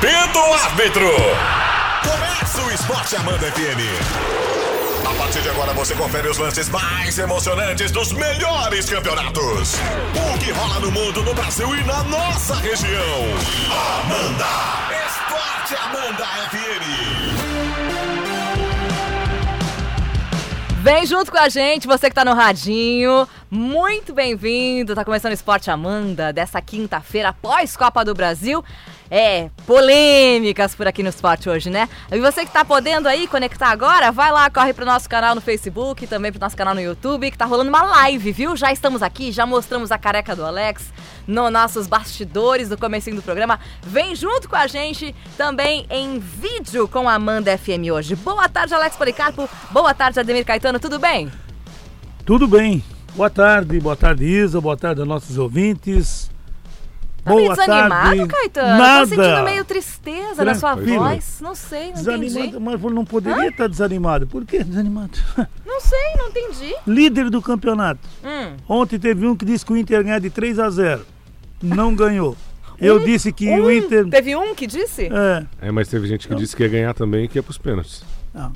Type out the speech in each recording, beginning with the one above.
Apito o árbitro. Começa o Esporte Amanda FM. A partir de agora você confere os lances mais emocionantes dos melhores campeonatos. O que rola no mundo, no Brasil e na nossa região. Amanda. Esporte Amanda FM. Vem junto com a gente, você que tá no radinho. Muito bem-vindo. Tá começando o Esporte Amanda dessa quinta-feira após Copa do Brasil. É, polêmicas por aqui no esporte hoje, né? E você que tá podendo aí conectar agora, vai lá, corre pro nosso canal no Facebook, também pro nosso canal no YouTube, que tá rolando uma live, viu? Já estamos aqui, já mostramos a careca do Alex nos nossos bastidores do comecinho do programa. Vem junto com a gente também em vídeo com a Amanda FM hoje. Boa tarde, Alex Policarpo. Boa tarde, Ademir Caetano. Tudo bem? Tudo bem. Boa tarde, boa tarde, Isa. Boa tarde aos nossos ouvintes. Tá meio boa desanimado, tarde. Caetano? Nada. Tô sentindo meio tristeza na sua Tranquilo. voz. Não sei, não entendi. Desanimado, mas não poderia estar desanimado. Por que desanimado? Não sei, não entendi. Líder do campeonato. Hum. Ontem teve um que disse que o Inter ia ganhar de 3 a 0. Não ganhou. Eu disse que o Um, Inter. Teve um que disse? É, É, mas teve gente que disse que ia ganhar também e que ia pros pênaltis. não.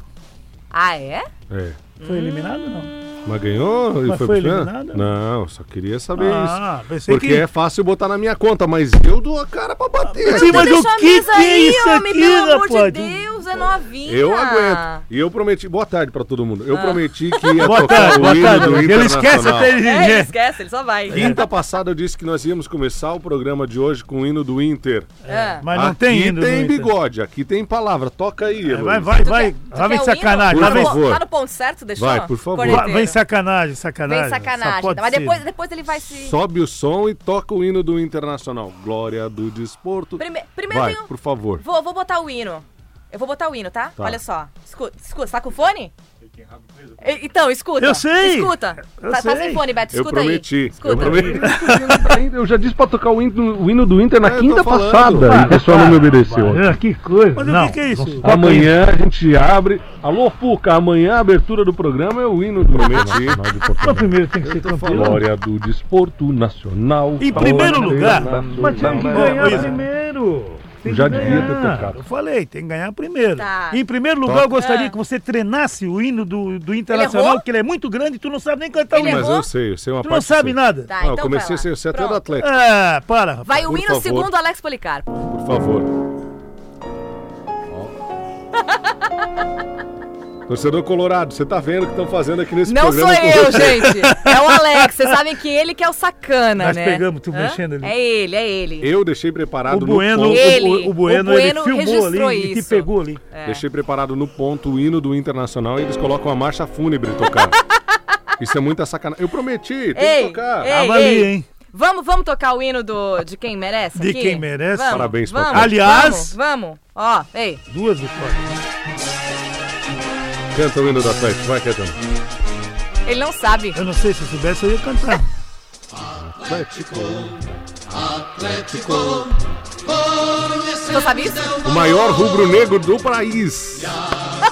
Ah, é? É. Foi eliminado não? Mas ganhou e Mas foi, foi eliminado? Não, só queria saber Ah, isso. pensei Porque que. é fácil botar na minha conta, mas eu dou a cara pra bater. Sim, mas o Deixa a que mesa que é aí, isso homem, aqui, pelo amor rapaz? de Deus, é novinha. Eu aguento. E eu prometi. Boa tarde pra todo mundo. Eu prometi que ia Boa tocar tarde, o boa hino tarde. do Ele esquece Internacional. até ele. É, ele é. esquece, ele só vai. Quinta passada eu disse que nós íamos começar o programa de hoje com o hino do Inter. É. Mas não aqui tem indo. tem Inter. bigode, aqui tem palavra. Toca aí, É, Eloísa. Vai, vai, Tu vai. quer- tu o hino? sacanagem. Tá vem, favor. tá no ponto certo, deixou? Vai, por favor. Lá vem sacanagem, sacanagem. Vem Só sacanagem. pode Mas ser. depois, depois ele vai se... Sobe o som e toca o hino do Internacional. Glória do desporto. Prime- primeiro Vai, por favor. Vou, vou botar o hino. Eu vou botar o hino, tá? Tá. Olha só. Escuta, escuta. Você tá com fone? Então, escuta. Eu sei. Escuta. Eu tá, tá sei. sem fone, Beto. Eu Escuta aí. prometi. Escuta. Eu prometi. Eu já disse pra tocar o hino, o hino do Inter na É, eu quinta passada Para, e o pessoal não me obedeceu. Ah, que coisa. Mas não. o que, é isso? Amanhã a gente abre. Alô, Fuca, amanhã a abertura do programa é o hino do de Mas primeiro tem que ser campeão. Glória do desporto nacional. Em primeiro lugar, mas tinha que ganhar primeiro. Tem Já que devia ter tocado. Eu falei, tem que ganhar primeiro. Tá. Em primeiro lugar, Toca. eu gostaria Ah. que você treinasse o hino do, do Internacional, errou? porque ele é muito grande e tu não sabe nem cantar Ele o hino. Mas eu sei, eu sei uma Tu parte. não sabe eu sei. nada. Tá, Ah, eu então comecei vai a ser, eu sei até do. Atlético. Ah, para, rapaz. Vai o Por hino favor. segundo Alex Policarpo. Por favor. Torcedor Colorado, você tá vendo o que estão fazendo aqui nesse Não sou programa com eu, você. gente. É o Alex. Vocês sabem que ele que é o sacana, Nós né? pegamos, tu Hã? mexendo ali. É ele, é ele. Eu deixei preparado O no Bueno, ponto. o, Ele, o, o Bueno, o ele Bueno filmou registrou ali e te isso. pegou ali. É. Deixei preparado no ponto o hino do Internacional e eles colocam a marcha fúnebre tocando. Isso é muita sacanagem. Eu prometi, tem Ei, que tocar. ei. Tava ali, hein? Vamos, vamos tocar o hino do, de quem merece De aqui? quem merece. Vamos, Parabéns vamos. Aliás- Vamos, vamos. Ó, ei. Duas vitórias. Canta o hino do Atlético, vai, Caetano. Ele não sabe. Eu não sei, se eu soubesse eu ia cantar. Atlético. Você sabe isso? O maior rubro-negro do país.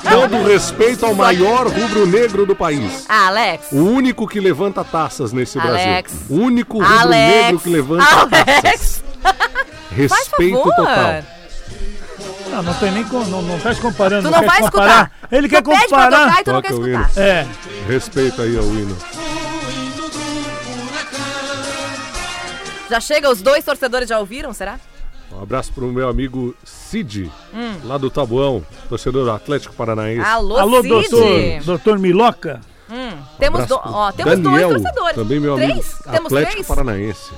Todo respeito ao maior rubro-negro do país. Ah, Alex. O único que levanta taças nesse Alex. Brasil. O único rubro-negro que levanta taças. Alex. Faz Respeito favor. total. Não, não tem nem como, não, não tá se comparando. Tu não quer vai comparar. escutar. Ele tu quer pede pra comparar. tocar e tu não quer Toca o hino. escutar. É, Respeito aí ao hino. Já chega, os dois torcedores já ouviram, será? Um abraço pro meu amigo Cid, Hum. lá do Tabuão, torcedor do Atlético Paranaense. Alô, alô, Cid. doutor, doutor Miloca. Hum, temos, Um Abraço do... ó, temos Daniel, dois torcedores. Também meu três? amigo Temos Atlético três? Paranaense.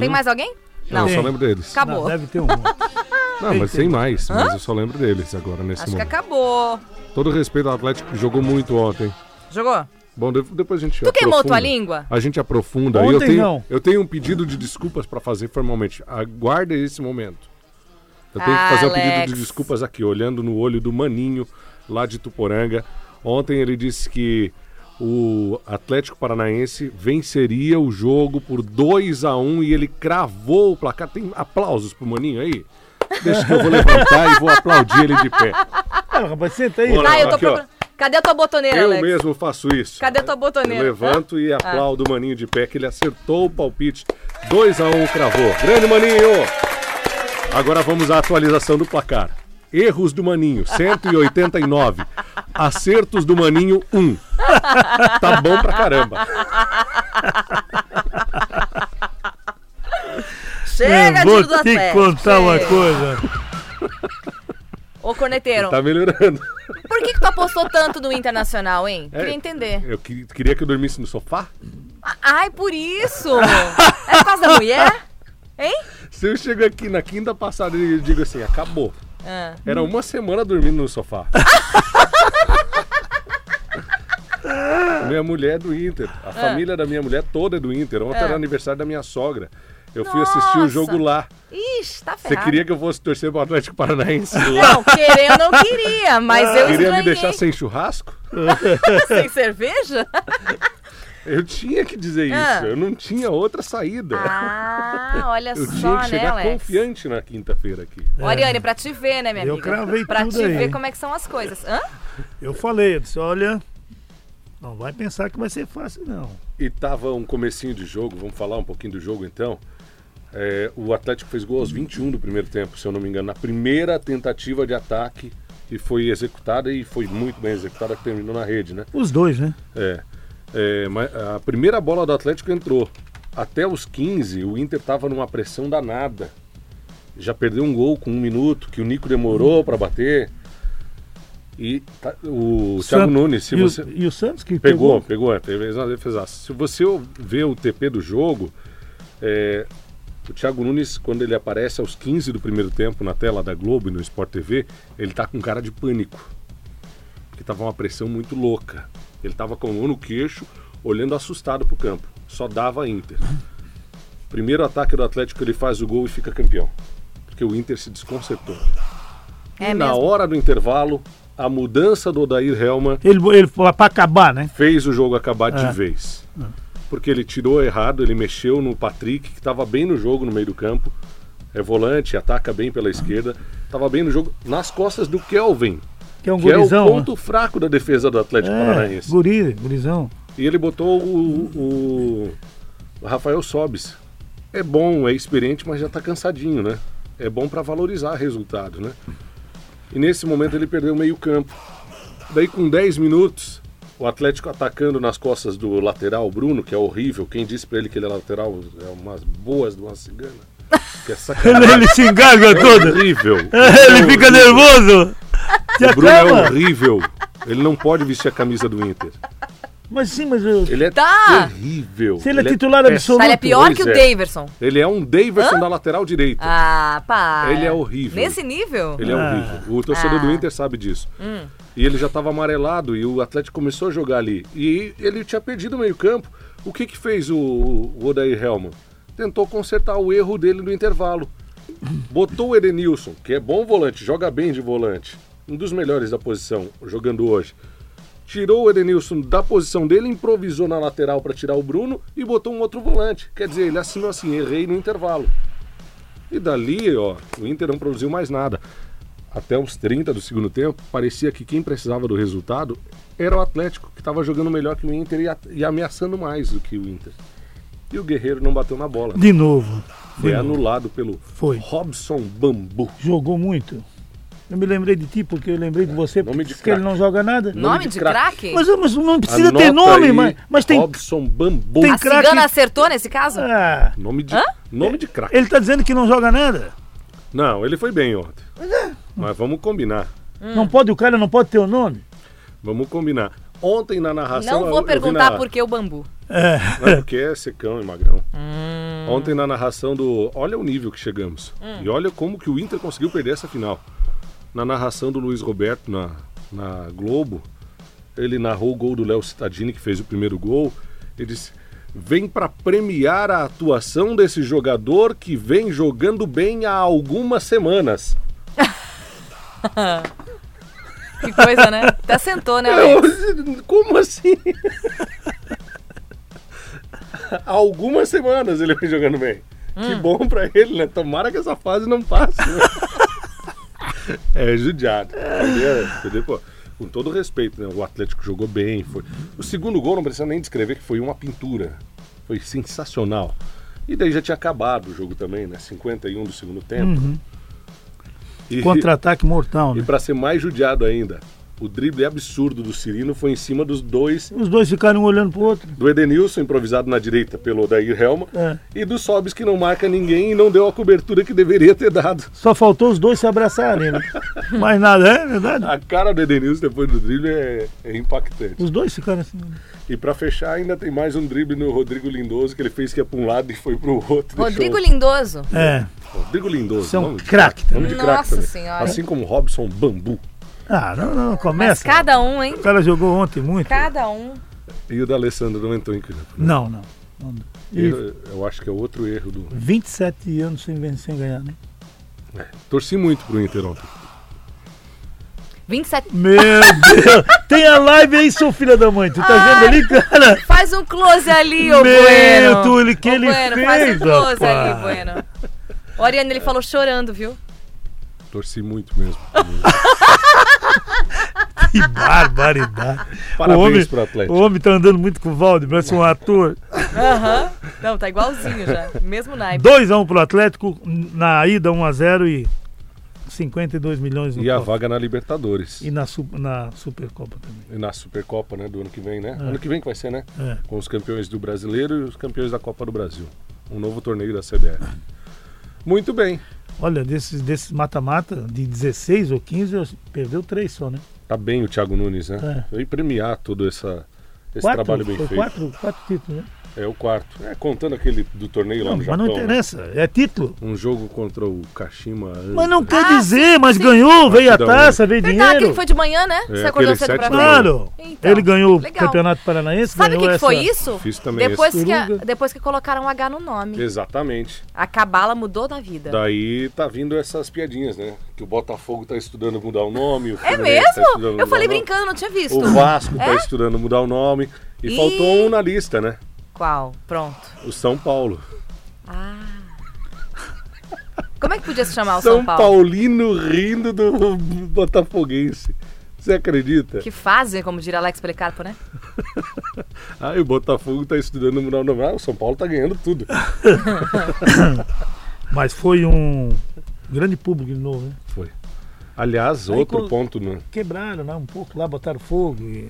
Tem mais alguém? Não, só lembro deles. Acabou. Não, deve ter um. Não, mas tem. mais, mas eu só lembro deles agora nesse Acho que momento. acabou. Todo respeito ao Atlético que jogou muito ontem. Jogou? Bom, de- depois a gente Tu queimou aprofunda. tua língua? A gente aprofunda. E eu Ontem tenho, não. eu tenho um pedido de desculpas pra fazer formalmente. Aguarde esse momento. Eu tenho que fazer um pedido de desculpas aqui, olhando no olho do Maninho, lá de Tuporanga. Ontem ele disse que o Atlético Paranaense venceria o jogo por 2 a 1 e ele cravou o placar. Tem aplausos pro Maninho aí? Deixa que eu vou levantar e vou aplaudir ele de pé. Ah, rapaz, senta aí. Bora. Tá, eu tô aqui, procurando. Cadê a tua botoneira, Eu Alex? mesmo faço isso. Cadê a tua Eu botoneira? levanto e aplaudo o Maninho de pé, que ele acertou o palpite. 2 a 1 cravou. Grande Maninho! Agora vamos à atualização do placar. Erros do Maninho, 189. Acertos do Maninho, 1. Tá bom pra caramba. Chega Eu vou de do te Atlético. contar uma chega. coisa. Ô, Corneteiro, Tá melhorando. por que, que tu apostou tanto no Internacional, hein? É. Queria entender. Eu que- queria que eu dormisse no sofá. Ai, por isso! É por causa da mulher? Hein? Se eu chego aqui na quinta passada e digo assim, acabou. Ah. Era uma semana dormindo no sofá. minha mulher é do Inter. A família da minha mulher toda é do Inter. Ontem Ah. era aniversário da minha sogra. Eu fui assistir o Nossa. jogo lá. Ixi, tá Você ferrado. queria que eu fosse torcer pro Atlético Paranaense lá? Não, querer eu não queria, mas eu Queria me estranhei. deixar sem churrasco? Sem cerveja? Eu tinha que dizer Ah. isso. Eu não tinha outra saída. Ah, olha eu só, tinha que né, chegar Alex? confiante na quinta-feira aqui. Ô, Ariane, pra te ver, né, minha Eu amiga? cravei pra tudo te aí. ver como é que são as coisas. Hã? Eu falei, eu disse, olha, não vai pensar que vai ser fácil, não. E tava um comecinho de jogo, vamos falar um pouquinho do jogo então. É, o Atlético fez gol aos 21 do primeiro tempo, se eu não me engano, na primeira tentativa de ataque que foi executada e foi muito bem executada, que terminou na rede, né? Os dois, né? É. É, mas a primeira bola do Atlético entrou. Até os 15, o Inter tava numa pressão danada. Já perdeu um gol com um minuto, que o Nico demorou para bater. E tá- o Thiago Sant- Nunes, se e, o- você. e o Santos que Pegou, pegou. pegou, é, fez uma defesaça. Se você ver o TP do jogo, é, o Thiago Nunes, quando ele aparece aos 15 do primeiro tempo na tela da Globo e no Sport TV, ele tá com cara de pânico. Porque tava uma pressão muito louca. Ele tava com a mão no queixo, olhando assustado pro campo. Só dava Inter. Primeiro ataque do Atlético, ele faz o gol e fica campeão. Porque o Inter se desconcertou. É e na mesmo? hora do intervalo, a mudança do Odair Helman Ele, ele foi pra acabar, né? fez o jogo acabar de É. vez. Porque ele tirou errado, ele mexeu no Patrick, que estava bem no jogo no meio do campo. É volante, ataca bem pela esquerda. Estava bem no jogo, nas costas do Kelvin, Que é um que é o gurizão. ponto fraco da defesa do Atlético né? É, Paranaense. guri, gurizão. E ele botou o, o- Rafael Sobis. É bom, é experiente, mas já tá cansadinho, né? É bom para valorizar resultado, né? E nesse momento ele perdeu o meio-campo. Daí com 10 minutos, o Atlético atacando nas costas do lateral Bruno, que é horrível. Quem disse para ele que ele é lateral é umas boas de uma cigana. Que é Ele, sacanagem. ele se engasga É todo. horrível. Ele fica nervoso. Se O Bruno é horrível. Ele não pode vestir a camisa do Inter. Mas sim, mas eu- Ele é Tá. terrível. Se ele é Ele titular péssimo. absoluto. Tá, ele é pior Pois que o é. Daverson. Ele é um Daverson da lateral direita. Ah, pá. Ele é horrível. Nesse nível? Ele é Ah. horrível. O torcedor do Ah. Inter sabe disso. E ele já estava amarelado e o Atlético começou a jogar ali. E ele tinha perdido o meio-campo. O que que fez o, o Odair Helman? Tentou consertar o erro dele no intervalo. Botou o Edenilson, que é bom volante, joga bem de volante. Um dos melhores da posição, jogando hoje. Tirou o Edenilson da posição dele, improvisou na lateral para tirar o Bruno e botou um outro volante. Quer dizer, ele assinou assim, errei no intervalo. E dali, ó, o Inter não produziu mais nada. Até os 30 do segundo tempo, parecia que quem precisava do resultado era o Atlético, que estava jogando melhor que o Inter e, a- e ameaçando mais do que o Inter. E o Guerreiro não bateu na bola. De novo. Foi de novo. anulado pelo Foi. Robson Bambu. Jogou muito. Eu me lembrei de ti porque eu lembrei de você, Nome porque de ele não joga nada. Nome de de craque. Mas, mas não precisa Anota ter nome, aí, mas, mas tem. Robson Bambu. Tem A craque- cigana acertou nesse caso? Ah, Nome de, Hã? nome de craque. ele tá dizendo que não joga nada. Não, ele foi bem ontem. Mas vamos combinar. Hum. Não pode, o cara não pode ter o nome. Vamos combinar. Ontem na narração. Não vou eu perguntar na- por que o bambu. É. Não, é porque é secão e magrão. Hum. Ontem na narração do. Olha o nível que chegamos. E olha como que o Inter conseguiu perder essa final. Na narração do Luiz Roberto na, na Globo, ele narrou o gol do Léo Cittadini, que fez o primeiro gol. Ele disse: vem para premiar a atuação desse jogador que vem jogando bem há algumas semamas. Que coisa, né? Até sentou, né, Alex? como assim? Há algumas semanas ele vem jogando bem. Que bom pra ele, né? Tomara que essa fase não passe. né? é judiado. Entendeu? Pô, com todo respeito, né? O Atlético jogou bem. Foi... O segundo gol não precisa nem descrever que foi uma pintura. Foi sensacional. E daí já tinha acabado o jogo também, né? 51 do segundo tempo. E, Contra-ataque mortal, e né? pra ser mais judiado ainda, o drible absurdo do Cirino foi em cima dos dois. Os dois ficaram um olhando pro outro. Do Edenilson, improvisado na direita pelo Odair Helma, É. e do Sobis, que não marca ninguém e não deu a cobertura que deveria ter dado. Só faltou os dois se abraçarem, né? Mais nada, é verdade? A cara do Edenilson depois do drible é, é impactante. Os dois ficaram assim. né? E pra fechar, ainda tem mais um drible no Rodrigo Lindoso, que ele fez que ia pra um lado e foi pro outro. Rodrigo Deixou- Lindoso. É. Rodrigo Lindoso. Você é um craque Nome de craque Nossa também. Senhora. Assim como Robson Bambu. Ah, não, não, Mas começa. cada um, hein? O cara jogou ontem muito. Cada um. E o da Alessandro não entrou em campo. né? Não, não. não. E Eu, eu acho que é outro erro do. 27 anos sem, ven- sem ganhar, né? É, torci muito pro Inter ontem. 27. Meu Deus! Tem a live aí, seu filho da mãe. Tu tá vendo ali, cara? Faz um close ali, ô Meu, Bueno. tu, ele- que Ô, ele bueno, Faz fez, um close ali, rapaz. Bueno. O Ariane, ele falou chorando, viu? Torci muito mesmo. Que barbaridade. Parabéns o homem, pro Atlético. O homem tá andando muito com o Valde, parece um ator. Aham. Não, tá igualzinho já. Mesmo naipe. 2x1 pro Atlético, na ida 1x0 e 52 milhões no E a cofre. vaga na Libertadores. E na, na Supercopa também. E na Supercopa, né, do ano que vem, né? Ano que vem que vai ser, né? É. Com os campeões do Brasileiro e os campeões da Copa do Brasil. Um novo torneio da CBF. Muito bem. Olha, desses desses mata-mata, de 16 ou 15, eu- perdeu 3 só, né? Tá bem o Thiago Nunes, né? É. Veio premiar todo essa, esse Quatro, trabalho bem feito. quatro, quatro títulos, né? É o quarto. É, contando aquele do torneio lá Não, no mas Japão. não né? interessa, é título. Um jogo contra o Kashima. Mas não quer Ah, dizer, mas sim. ganhou, veio a taça, veio Verdade, aquele dinheiro. foi de manhã, né? Você acordou aquele cedo pra. Claro, Então, ele ganhou legal. o Campeonato Paranaense, Sabe o que, que foi essa- isso? Fiz também Depois que, a- depois que colocaram um H no nome. Exatamente. A cabala mudou na vida. Daí tá vindo essas piadinhas, né? Que o Botafogo tá estudando mudar o nome. O É Tá mesmo? estudando Eu falei brincando, não tinha visto. O Vasco tá É? estudando mudar o nome. E Ih. faltou um na lista, né? Qual? Pronto. O São Paulo. Ah. Como é que podia se chamar o São, São, Paulo? Paulino rindo do Botafoguense. Você acredita? Que fazem, como diria Alex Policarpo, né? Ah, e o Botafogo tá estudando o nome. Ah, o São Paulo tá ganhando tudo. Mas foi um grande público de novo, né? Foi. Aliás, Aí outro ponto, né? Quebraram lá um pouco, lá botaram fogo e...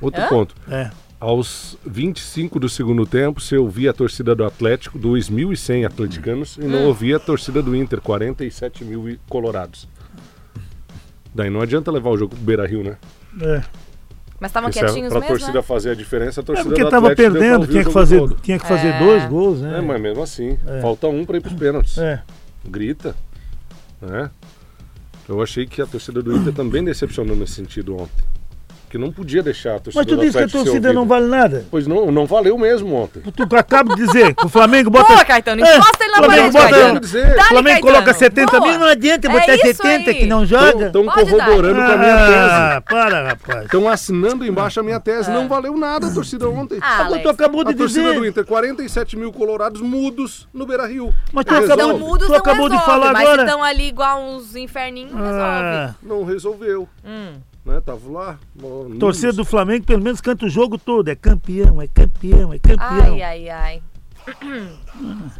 Outro Hã? ponto. É, Aos 25 do segundo tempo, você ouvia a torcida do Atlético, 2.100 atleticanos, e Hum. não ouvia a torcida do Inter, 47 mil e colorados. Daí não adianta levar o jogo pro Beira Rio, né? é. Mas estavam se a- quietinhos pra mesmo, torcida né? fazer a diferença, a É torcida porque do tava Atlético perdendo, tinha que fazer, todo. tinha que fazer É. dois gols, né? É, mas mesmo assim, É. falta um pra ir pros pênaltis. É. Grita. Né? Eu achei que a torcida do Inter também decepcionou nesse sentido ontem. Que não podia deixar a torcida Mas tu disse que a torcida não vale nada. Pois não, não valeu mesmo ontem. Tu acaba de dizer que o Flamengo bota... Boa, Caetano, É, encosta ele na Flamengo parede, bota- Caetano. dizer, Flamengo Caetano. coloca 70 Boa. mil, não adianta É botar isso 70 aí. que não joga. Estão dar. corroborando com a minha tese. Ah, para, rapaz. Estão assinando embaixo a minha tese. Não valeu nada a torcida ontem. Ah, Mas Alex. tu acabou a de torcida do dizer. Inter, 47 mil colorados mudos no Beira Rio. Mas tu Ah, acabou, estão mudos, tu não acabou de resolve, falar mas agora. se estão ali igual uns inferninhos, resolve. Ah, Não resolveu. Hum. Né? Tava lá. torcida do Flamengo pelo menos canta o jogo todo. É campeão, é campeão, é campeão. Ai, ai, ai.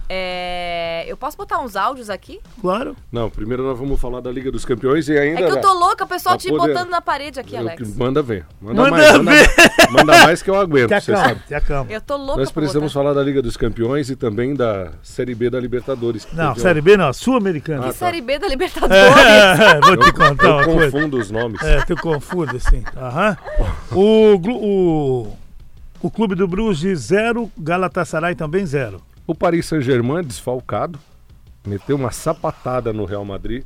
É, eu posso botar uns áudios aqui? Claro. Não, primeiro nós vamos falar da Liga dos Campeões e ainda. É que eu tô louca, o pessoal Pra te poder- botando na parede aqui, Eu Alex. Manda ver. Manda, Manda mais. Manda, ver. manda mais que eu aguento. Te Você acalma, sabe. te acalma. Eu tô louca Nós precisamos botar. falar da Liga dos Campeões e também da Série B da Libertadores. Não, Série B não, Sul-Americana. Ah, Que tá. Série B da Libertadores. É, vou te Eu, contar eu uma coisa. confundo os nomes. É, tu confunde, sim. Aham. O, o, o Clube do Bruges, zero. Galatasaray também, zero. O Paris Saint-Germain, desfalcado, meteu uma sapatada no Real Madrid.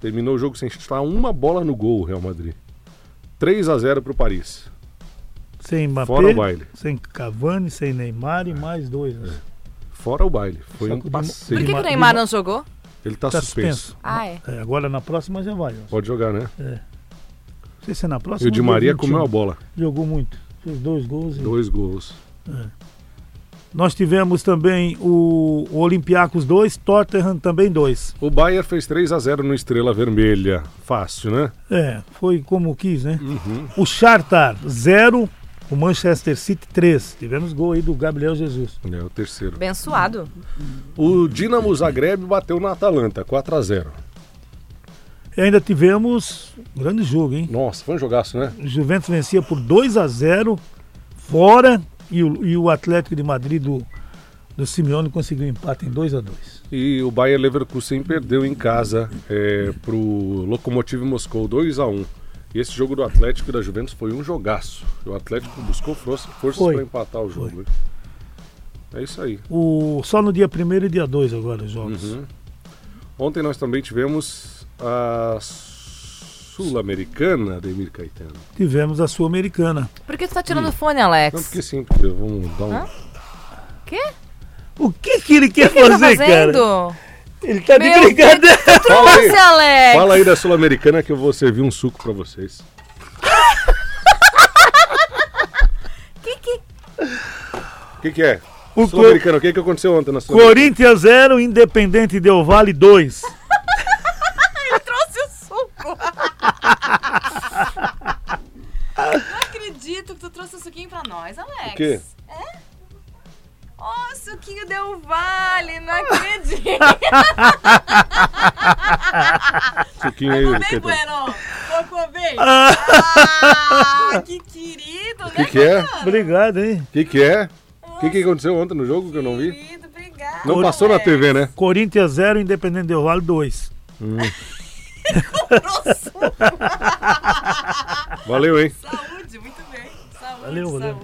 Terminou o jogo sem chutar uma bola no gol, o Real Madrid. 3 a 0 pro Paris. Sem Mbappé, Fora o baile. sem Cavani, sem Neymar e mais dois. né? Fora o baile. Foi Só um o passeio. Por que, que o Neymar- não jogou? Ele tá, Tá suspenso. suspenso. Ah, é. É, agora na próxima já vai. Pode jogar, né? Não sei se é na próxima. E o Di Maria 21. comeu a bola. Jogou muito. Fez dois gols. e- Dois gols. Nós tivemos também o, o Olympiacos 2, Tottenham também 2. O Bayern fez 3 a 0 no Estrela Vermelha. Fácil, né? É, foi como quis, né? Uhum. O Shakhtar 0, o Manchester City 3. Tivemos gol aí do Gabriel Jesus. É o terceiro. Abençoado. O Dinamo Zagreb bateu na Atalanta, 4 a 0 E ainda tivemos um grande jogo, hein? Nossa, foi um jogaço, né? O Juventus vencia por 2 a 0 fora e o, e o Atlético de Madrid do, do Simeone conseguiu empate em 2 a 2 E o Bayer Leverkusen perdeu em casa é, pro Lokomotiv Moscou 2 a 1 E esse jogo do Atlético e da Juventus foi um jogaço. O Atlético buscou força- forças para empatar o jogo. Foi. É isso aí. o Só no dia 1 e dia 2 agora os jogos. Uhum. Ontem nós também tivemos a Sul-Americana, Demir Caetano. Tivemos a Sul-Americana. Por que tu tá tirando o fone, Alex? Não, porque sim, porque vamos dar um. Hã? Quê? O que, que ele quer O que ele tá fazer, cara? Ele tá de Meu brincadeira. Fala aí, Trouxe, Alex! fala aí da Sul-Americana que eu vou servir um suco pra vocês. Que que... O que, que é? O Sul-Americana, o que, que aconteceu ontem na Sul-Americana? Corinthians 0, Independente Del Vale 2. Ele trouxe o suco! Não acredito que tu trouxe o suquinho pra nós, Alex. O quê? É? Ó, o suquinho deu vale, não acredito. Suquinho aí, Ficou bem. Bueno? Ficou bem? Ah, que querido, O né, que, que é? Obrigado, hein? O que, que é? O que, que aconteceu ontem no jogo que eu não vi? Querido, obrigado. Não passou na Alex. TV, né? Corinthians 0, Independente Del Vale 2. Valeu, hein? Saúde, muito bem. Saúde, Valeu, valeu.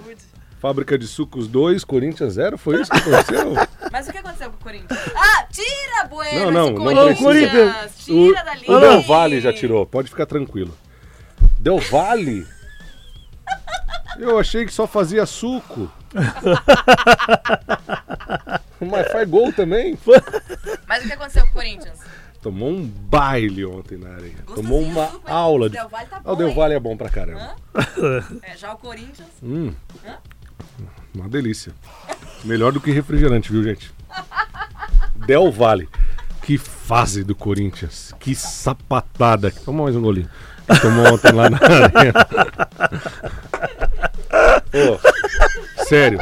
Fábrica de sucos 2, Corinthians 0, foi isso que aconteceu? Mas o que aconteceu com o Corinthians? Ah, tira, Bueno, Não, não, esse não Corinthians. Tira dali. o Del Valle já tirou, pode ficar tranquilo. Del Valle? Eu achei que só fazia suco. Mas faz gol também. Mas o que aconteceu com o Corinthians? Tomou um baile ontem na areia. Tomou uma o suco, aula de. Del Valle tá Ah, bom, o Del hein? Valle é bom pra caramba. É, já o Corinthians... Hum. Uma delícia. Melhor do que refrigerante, viu, gente? Del Valle. Que fase do Corinthians. Que sapatada. Toma mais um golinho. Tomou ontem lá na arena. Ô, sério.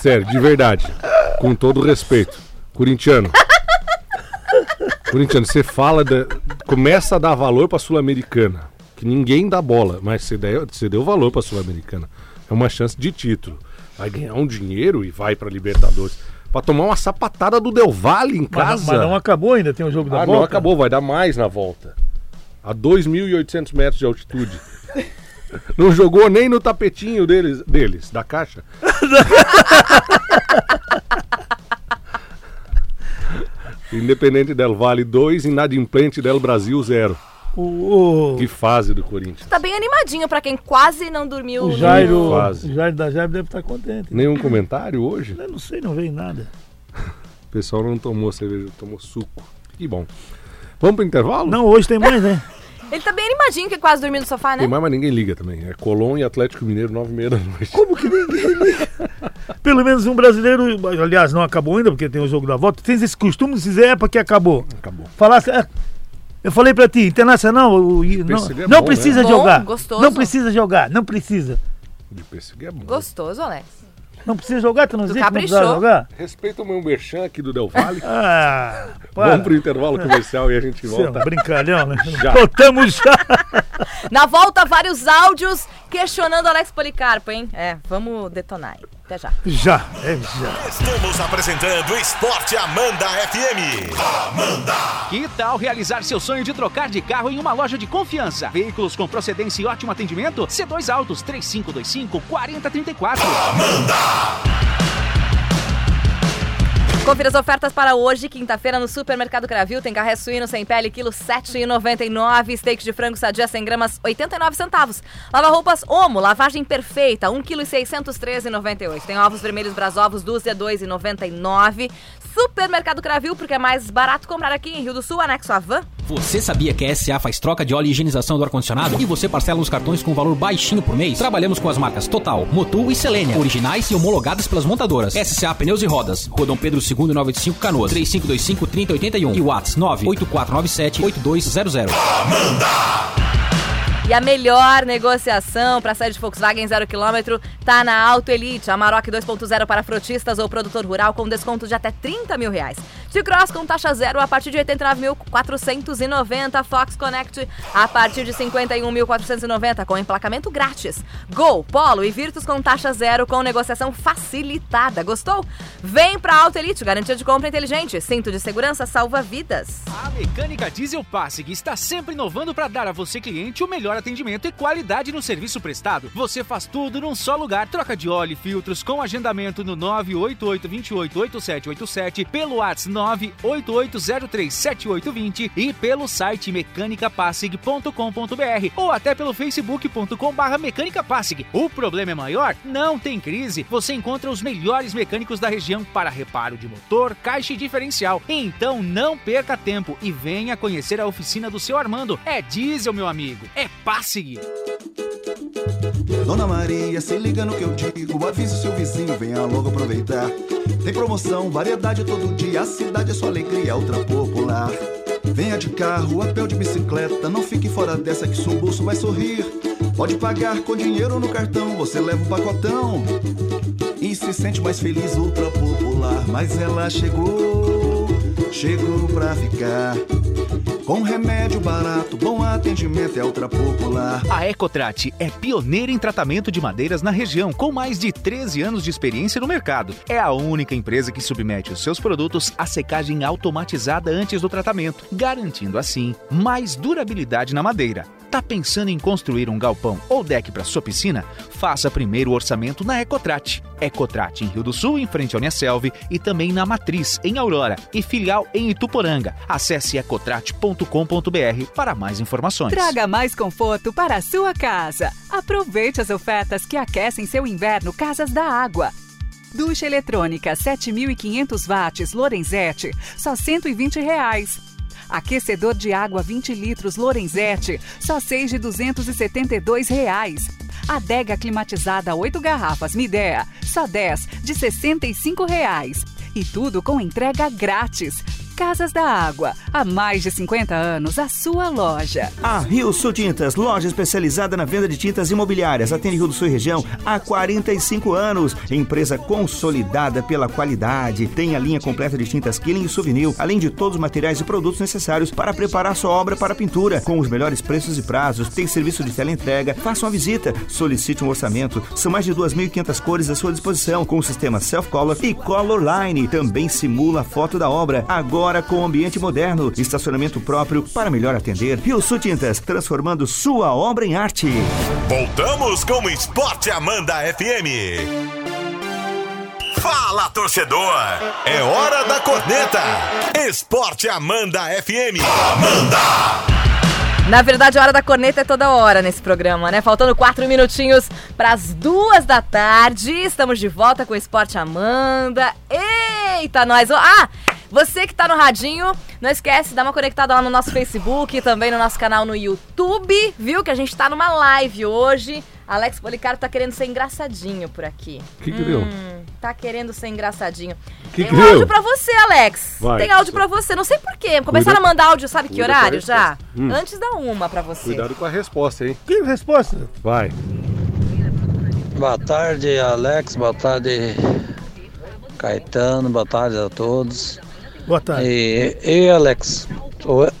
Sério, de verdade. Com todo respeito. Corintiano. Corintiano, você fala. Começa a dar valor pra Sul-Americana. Que ninguém dá bola, mas você deu, você deu valor pra Sul-Americana. É uma chance de título. Vai ganhar um dinheiro e vai pra Libertadores. Pra tomar uma sapatada do Del Valle em Mas, casa. mas não acabou ainda, tem o jogo da ah, volta. não acabou, vai dar mais na volta. A 2.800 metros de altitude. Não jogou nem no tapetinho deles, deles da caixa. Independente del Vale 2, Inadimplente del Brasil 0. O, o, Que fase do Corinthians. Tá bem animadinho pra quem quase não dormiu. o Jairo, o Jairo da Jairo deve estar contente. Nenhum comentário hoje? Eu não sei, não veio nada. O pessoal não tomou cerveja, tomou suco. Que bom. Vamos pro intervalo? Não, hoje tem mais, né? Ele tá bem animadinho que quase dormiu no sofá, né? Tem mais, mas ninguém liga também. É Colón e Atlético Mineiro, 9h30 da noite. Como que ninguém liga? Pelo menos um brasileiro, aliás, não acabou ainda, porque tem o jogo da volta. Tem esse costume de dizer, é porque acabou. Acabou. Falasse, é, eu falei pra ti, internacional, o- o- não, é não bom, precisa né? jogar. Bom, gostoso. Não precisa jogar, não precisa. De é bom. Gostoso, Alex. Não precisa jogar, tu não dizia que não jogar? Respeita o meu merchan aqui do Del Valle. Ah, para. Vamos pro intervalo comercial e a gente Você é um volta. brincalhão, né? Já. Voltamos já. Na volta, vários áudios questionando Alex Policarpo, hein? É, vamos detonar aí. Até já. Já, é já. Estamos apresentando Esporte Amanda FM. Que tal realizar seu sonho de trocar de carro em uma loja de confiança? Veículos com procedência e ótimo atendimento? C2 Autos 3525 4034. Confira as ofertas para hoje, quinta-feira, no Supermercado Cravil. Tem carré suíno sem pele, quilo 7,99. Steak de frango sadia 100 gramas, 89 centavos. Lava-roupas Omo, lavagem perfeita, 1 kg 613,98. Tem ovos vermelhos Brasovos, dúzia 2,99. Supermercado Cravil, porque é mais barato comprar aqui em Rio do Sul, anexo a van. Você sabia que a SA faz troca de óleo e higienização do ar-condicionado? E você parcela nos cartões com valor baixinho por mês? Trabalhamos com as marcas Total, Motul e Selênia, originais e homologadas pelas montadoras. SA Pneus e Rodas, Rodão Pedro II 985 Canoas, 3525-3081 e Whats 98497-8200. E a melhor negociação para sair de Volkswagen 0 km tá na Auto Elite. Amarok 2.0 para frotistas ou produtor rural com desconto de até 30 mil reais. T-Cross com taxa zero a partir de 89.490. Fox Connect a partir de 51.490 com emplacamento grátis. Gol, Polo e Virtus com taxa zero com negociação facilitada. Gostou? Vem pra Auto Elite, garantia de compra inteligente. Cinto de segurança salva vidas. A Mecânica Diesel Passig está sempre inovando para dar a você cliente o melhor atendimento e qualidade no serviço prestado. Você faz tudo num só lugar. Troca de óleo e filtros com agendamento no 988288787, pelo WhatsApp 988037820 e pelo site mecanicapassig.com.br ou até pelo facebook.com/barra Mecânica Passig. O problema é maior? Não tem crise. Você encontra os melhores mecânicos da região para reparo de motor, caixa e diferencial. Então não perca tempo e venha conhecer a oficina do seu Armando. É diesel, meu amigo. É Passig. Dona Maria, se liga no que eu digo. Avisa o seu vizinho, venha logo aproveitar. Tem promoção, variedade todo dia. A cidade é sua alegria, é ultra popular. Venha de carro, a pé de bicicleta. Não fique fora dessa que seu bolso vai sorrir. Pode pagar com dinheiro no cartão, você leva um pacotão. E se sente mais feliz, ultra popular. Mas ela chegou, chegou pra ficar. Com remédio barato, bom atendimento é ultra popular. A Ecotrate é pioneira em tratamento de madeiras na região, com mais de 13 anos de experiência no mercado. É a única empresa que submete os seus produtos à secagem automatizada antes do tratamento, garantindo assim mais durabilidade na madeira. Tá pensando em construir um galpão ou deck para sua piscina? Faça primeiro o orçamento na Ecotrate. Ecotrate em Rio do Sul, em frente ao Uniaselv, e também na Matriz, em Aurora, e filial em Ituporanga. Acesse ecotrate.com.br para mais informações. Traga mais conforto para a sua casa. Aproveite as ofertas que aquecem seu inverno Casas da Água. Ducha eletrônica 7.500 watts Lorenzetti, só 120 reais. Aquecedor de água 20 litros Lorenzetti, só 6 de 272 reais. Adega climatizada 8 garrafas Midea, só 10 de 65 reais. E tudo com entrega grátis. Casas da Água, há mais de 50 anos, a sua loja. A Rio Sul Tintas, loja especializada na venda de tintas imobiliárias, atende Rio do Sul e região há 45 anos. Empresa consolidada pela qualidade, tem a linha completa de tintas Killing e Souvenir, além de todos os materiais e produtos necessários para preparar sua obra para pintura, com os melhores preços e prazos. Tem serviço de teleentrega. Faça uma visita, solicite um orçamento. São mais de 2.500 cores à sua disposição, com o sistema Self Color e Color Line. Também simula a foto da obra. Agora com ambiente moderno, estacionamento próprio para melhor atender. Rio Sul Tintas, transformando sua obra em arte. Voltamos com o Esporte Amanda FM. Fala, torcedor! É hora da corneta! Esporte Amanda FM. Amanda! Na verdade, a hora da corneta é toda hora nesse programa, né? Faltando quatro minutinhos para as duas da tarde. Estamos de volta com o Esporte Amanda. Eita, nós! Ah! Você que tá no radinho, não esquece, dá uma conectada lá no nosso Facebook e também no nosso canal no YouTube, viu? Que a gente tá numa live hoje. Alex Policarpo tá querendo ser engraçadinho por aqui. Que que deu? Hum, tá querendo ser engraçadinho. Que Tem que um deu? áudio pra você, Alex. Vai. Tem áudio pra você. Não sei porquê. Começaram Cuida- a mandar áudio, sabe que cuida a horário já? Hum. Antes da uma pra você. Cuidado com a resposta, hein? Que resposta? Vai. Boa tarde, Alex. Boa tarde, Caetano. Boa tarde a todos. Boa tarde. E, e Alex,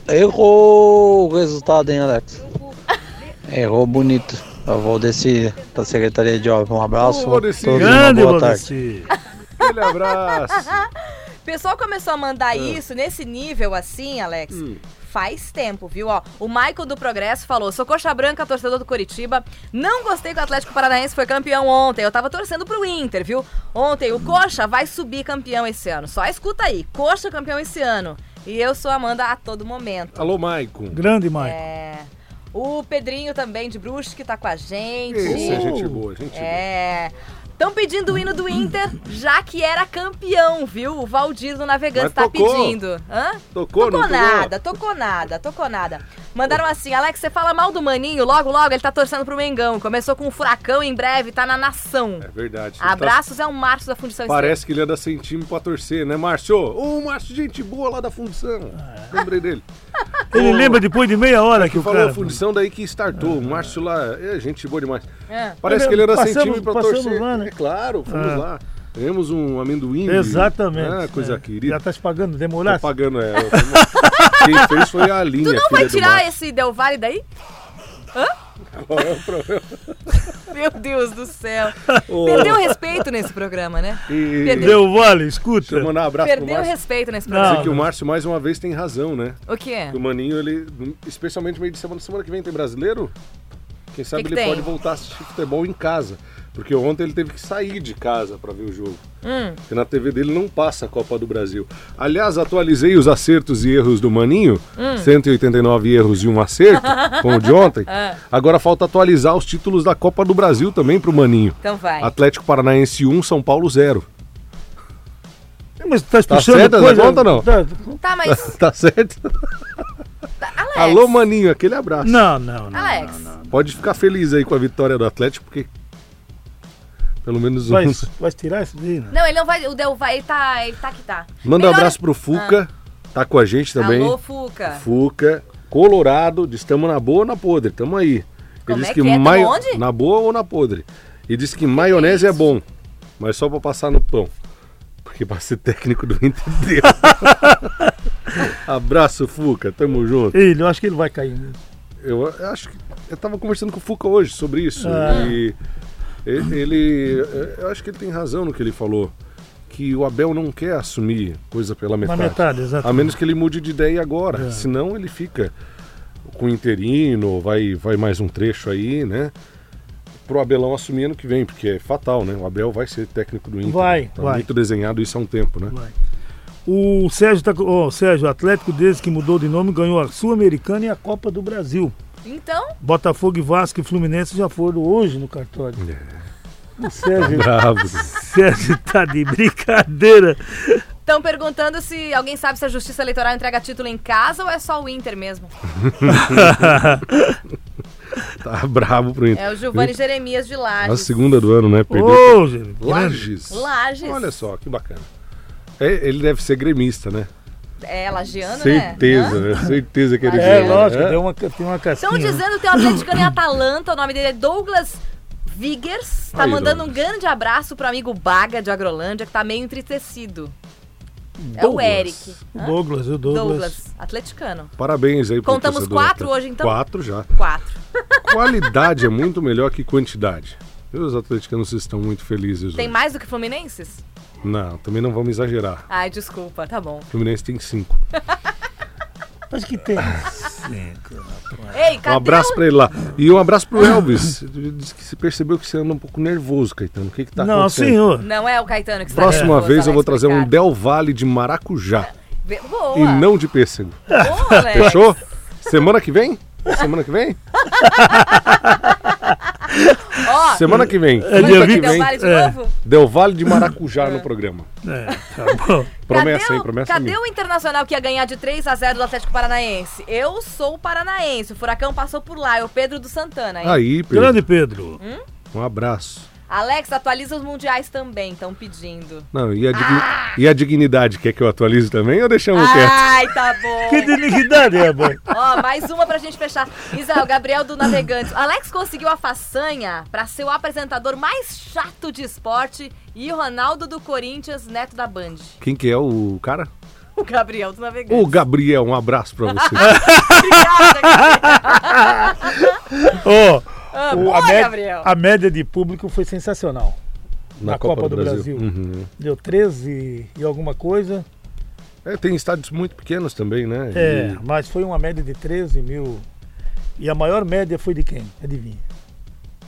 errou o resultado, hein, Alex? Errou bonito. Eu vou descer da Secretaria de Obras. Um abraço. Ô, Grande, boa tarde. Aquele abraço. O pessoal começou a mandar isso nesse nível assim, Alex. Faz tempo, viu? Ó, o Michael do Progresso falou: sou coxa branca, torcedor do Curitiba. Não gostei que o Atlético Paranaense foi campeão ontem. Eu tava torcendo pro Inter, viu? Ontem o Coxa vai subir campeão esse ano. Só escuta aí: Coxa campeão esse ano. E eu sou Amanda a todo momento. Alô, Maicon. Grande, Maicon. É. O Pedrinho também de Brusque tá com a gente. Esse é gente boa, gente boa. É. Estão pedindo o hino do Inter, já que era campeão, viu? O Valdir do Navegantes Mas tá tocou. pedindo. Hã? Tocou, Tocou não tocou? nada, tocou nada, tocou nada. Mandaram assim, Alex, você fala mal do Maninho, logo, logo ele tá torcendo pro Mengão. Começou com um furacão, em breve tá na nação. É verdade. Tá- Abraços é o Márcio da Fundição Parece que ele anda sem time pra torcer, né, Márcio? Ô, Márcio, gente boa lá da fundição. Lembrei dele. Ele lembra depois de meia hora que Que o falou cara... a fundição daí que startou. O Márcio lá, é gente boa demais. É. Parece que ele anda sem time pra passamos torcer. lá, né? É claro, fomos Ah. lá. Ganhamos um amendoim. Exatamente. Ah, coisa É. querida. Já tá te pagando, demorar? pagando, é. Quem fez foi a Aline, Tu não vai tirar esse Del Valle daí? Hã? Qual é o problema? Meu Deus do céu. Ô. Perdeu o respeito nesse programa, né? E- Perdeu. Deu vale, escuta. Deixa eu mandar um abraço Perdeu respeito nesse Dizer programa. que o Márcio mais uma vez tem razão, né? O quê? Que o Maninho, ele, especialmente meio de semana, semana que vem tem brasileiro, quem sabe que ele tem? pode voltar a assistir futebol em casa. Porque ontem ele teve que sair de casa para ver o jogo. Hum. Porque na TV dele não passa a Copa do Brasil. Aliás, atualizei os acertos e erros do Maninho. Hum. 189 erros e um acerto, como o de ontem. Ah. Agora falta atualizar os títulos da Copa do Brasil também pro Maninho. Então vai. Atlético Paranaense 1, São Paulo 0. Mas tu tá Tá puxando certo essa coisa... conta não? Tá- Tá, mas. tá certo? Alex. Alô, Maninho, aquele abraço. Não, não, não. Alex. Pode ficar feliz aí com a vitória do Atlético, porque pelo menos Vai, uns. vai tirar isso daí, né? Não, ele não vai. O Del Valle tá. Ele tá que tá. Manda um Melhor- abraço pro Fuca, tá com a gente também. Alô, Fuca. Fuca, Colorado, diz estamos na boa ou na podre, tamo aí. Ele Como disse é que é? Tamo maio- onde? Na boa ou na podre. E disse que maionese é bom, mas só pra passar no pão. Porque pra ser técnico do Inter deu. Abraço, Fuca, tamo junto. Ele, eu acho que ele vai cair mesmo. Eu acho que. Eu tava conversando com o Fuca hoje sobre isso. Ah. E ele, ele- Eu acho que ele tem razão no que ele falou. Que o Abel não quer assumir coisa pela metade. metade, exatamente. A menos que ele mude de ideia agora. É. Senão ele fica com o interino, vai, vai mais um trecho aí, né? Pro Abelão assumir ano que vem, porque é fatal, né? O Abel vai ser técnico do Inter. Vai, tá vai. muito desenhado isso há um tempo, né? O Sérgio tá. com- Ó, Sérgio, o Atlético desde que mudou de nome ganhou a Sul-Americana e a Copa do Brasil. Então, Botafogo Vasco e Fluminense já foram hoje no cartório. O Sérgio, Bravo. Sérgio tá de brincadeira. estão perguntando se alguém sabe se a Justiça Eleitoral entrega título em casa ou é só o Inter mesmo. Tá bravo pro Inter. É o Giovanni Jeremias de A Lages. segunda do ano, né? Perdeu. Ô, gente, Lages. Lages. Olha só, que bacana. É, ele deve ser gremista, né? É, lagiano, Certeza, né? né? Certeza que ele É, joga, lógico, né? deu uma, tem uma casquinha. Estão dizendo que tem um atleticano em Atalanta, o nome dele é Douglas Vigers. Tá Aí, mandando Douglas. um grande abraço pro amigo Baga de Agrolândia, que tá meio entristecido. É o Douglas. Eric. O? Douglas, o Douglas. Douglas, atleticano. Parabéns aí pro Contamos quatro hoje, então? Quatro já. Quatro. Qualidade é muito melhor que quantidade. Os atleticanos estão muito felizes Tem hoje. mais do que Fluminenses? Não, também não vamos exagerar. Ai, desculpa, tá bom. O Fluminense tem cinco. Acho que tem cinco. Ei, cadê Um abraço o... pra ele lá. E um abraço pro Elvis. Disse que se percebeu que você anda um pouco nervoso, Caetano. O que que tá Não, acontecendo? senhor. Não é o Caetano que está Próxima nervoso, vez eu vou Alex trazer um. Del Valle de maracujá. Boa. E não de pêssego. Boa. Fechou? Semana que vem? Semana que vem? Ó, Semana que vem. É dia Del vem. Valle de É. novo? Del Valle de maracujá no programa. É, tá bom. Promessa, cadê hein? Promessa cadê minha. o Internacional que ia ganhar de 3 a 0 do Atlético Paranaense? Eu sou o paranaense, o Furacão passou por lá, é o Pedro do Santana, hein? Aí, Pedro. Grande Pedro. Um abraço. Alex, atualiza os mundiais também, estão pedindo. Não, e a, digni- e a dignidade? Quer que eu atualize também ou deixamos quieto? Ai, tá bom. Que dignidade, é, boy? Ó, mais uma pra gente fechar. Israel, Gabriel do Navegantes. Alex conseguiu a façanha pra ser o apresentador mais chato de esporte e o Ronaldo do Corinthians, neto da Band. Quem que é o cara? O Gabriel do Navegantes. O Gabriel, um abraço pra você. Obrigada, Gabriel. Ó, Ah, o- boa, a, média, Gabriel. a média de público foi sensacional. Na, Copa, do, Brasil. Uhum. Deu 13 e alguma coisa. É, tem estádios muito pequenos também, né? É, E- mas foi uma média de 13 mil. E a maior média foi de quem? Adivinha?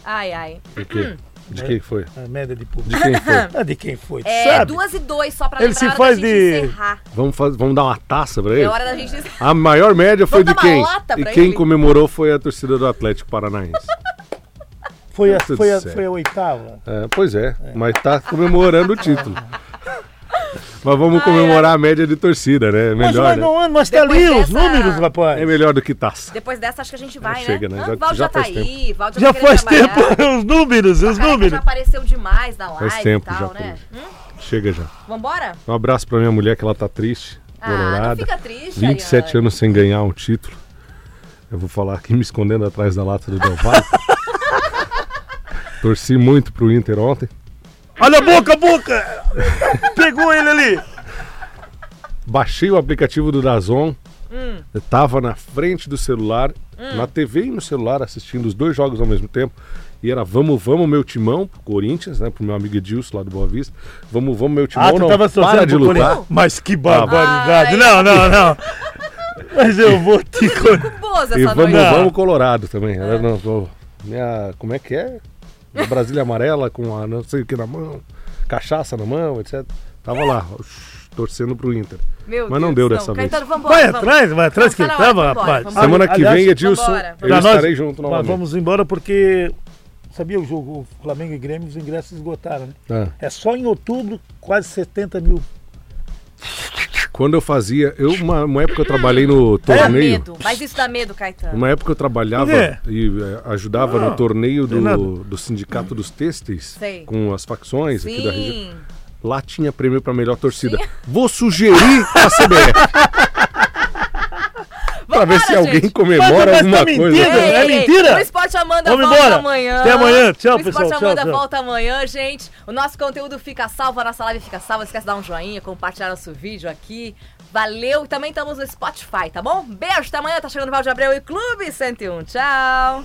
Ai, ai. De quê? De quem foi? A média de público. De quem foi? Ah, de quem foi? Tu É, sabe? duas e dois só pra Ele lembrar se faz de- encerrar. Vamos, faz- vamos dar uma taça pra ele? É hora da gente encerrar. A maior média foi Vamos de quem? E quem ele? comemorou foi a torcida do Atlético Paranaense. Foi a, foi, a, foi a oitava. É, pois é, mas tá comemorando o título. Mas vamos comemorar a média de torcida, né? Mas, Melhor, mas, né? não, mas tá ali os dessa- números, rapaz. É melhor do que taça. Depois dessa, acho que a gente vai, chega, né? né? Ah, Já- o Valdo já já, tá faz aí, Valdo Já faz tempo, trabalhar. os números, os números. já apareceu demais na live Faz tempo e tal, já, né? Hum? Chega já. Vambora? Um abraço pra minha mulher que ela tá triste, Ah, não colorada. fica triste, 27 Ariane. anos sem ganhar um título. Eu vou falar aqui me escondendo atrás da lata do Del Valle. Torci muito pro Inter ontem. Olha a boca, a boca! Pegou ele ali! Baixei o aplicativo do Dazon. Hum. Eu tava na frente do celular, na TV e no celular, assistindo os dois jogos ao mesmo tempo. E era Vamos, vamos, meu timão, pro Corinthians, né? Pro meu amigo Edilson lá do Boa Vista. Vamos, vamos, meu timão. Ah, tu não, tava para de lutar. Corinthians. Mas que barbaridade! Ai. Não, não, não! Mas eu vou te contar. E vamos, noite. vamos Colorado também. Era no- no- minha, como é que é? Brasília amarela com a não sei o que na mão, cachaça na mão, etc. Tava lá, torcendo pro Inter. Meu Mas não Deus, deu dessa vez. Caetano, vambora, Vai vamos. atrás, vai atrás que ele Tá na hora, tava, vambora, rapaz. vambora. Semana que Aliás, vem, Edilson, vambora. eu Pra nós- estarei junto Mas novamente. vamos embora porque. Sabia o jogo o Flamengo e Grêmio, os ingressos esgotaram, né? Ah. É só em outubro, quase 70 mil. Quando eu fazia, eu uma, uma época eu trabalhei no Dá torneio. medo, mas isso dá medo, Caetano. Uma época eu trabalhava quê? e eh, ajudava Não, no torneio do, do Sindicato dos Têxteis Sei. com as facções aqui da região. Sim. Lá tinha prêmio pra melhor torcida. Vou sugerir a CBF. pra ver se alguém gente. comemora Mas alguma tá coisa. mentindo? É mentira? O Esporte Amanda Vamos volta embora. amanhã. Até amanhã. Tchau, o Esporte pessoal. Tchau, Amanda tchau. volta amanhã, gente. O nosso conteúdo fica salvo, a nossa live fica salva. Não esquece de dar um joinha, compartilhar nosso vídeo aqui. Valeu. E também estamos no Spotify, tá bom? Beijo, até amanhã. Tá chegando o Valde Abreu e Clube 101. Tchau.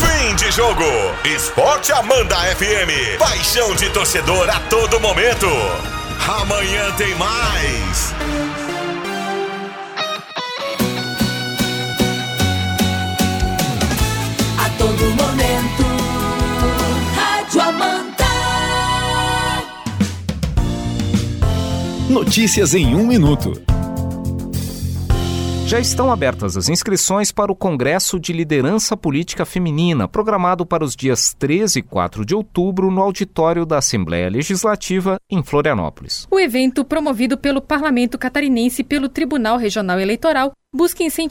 Fim de jogo. Esporte Amanda FM. Paixão de torcedor a todo momento. Amanhã tem mais. A todo momento, Rádio Amanda. Notícias em um minuto. Já estão abertas as inscrições para o Congresso de Liderança Política Feminina, programado para os dias 13 e 4 de outubro no auditório da Assembleia Legislativa, em Florianópolis. O evento, promovido pelo Parlamento Catarinense e pelo Tribunal Regional Eleitoral, busca incentivar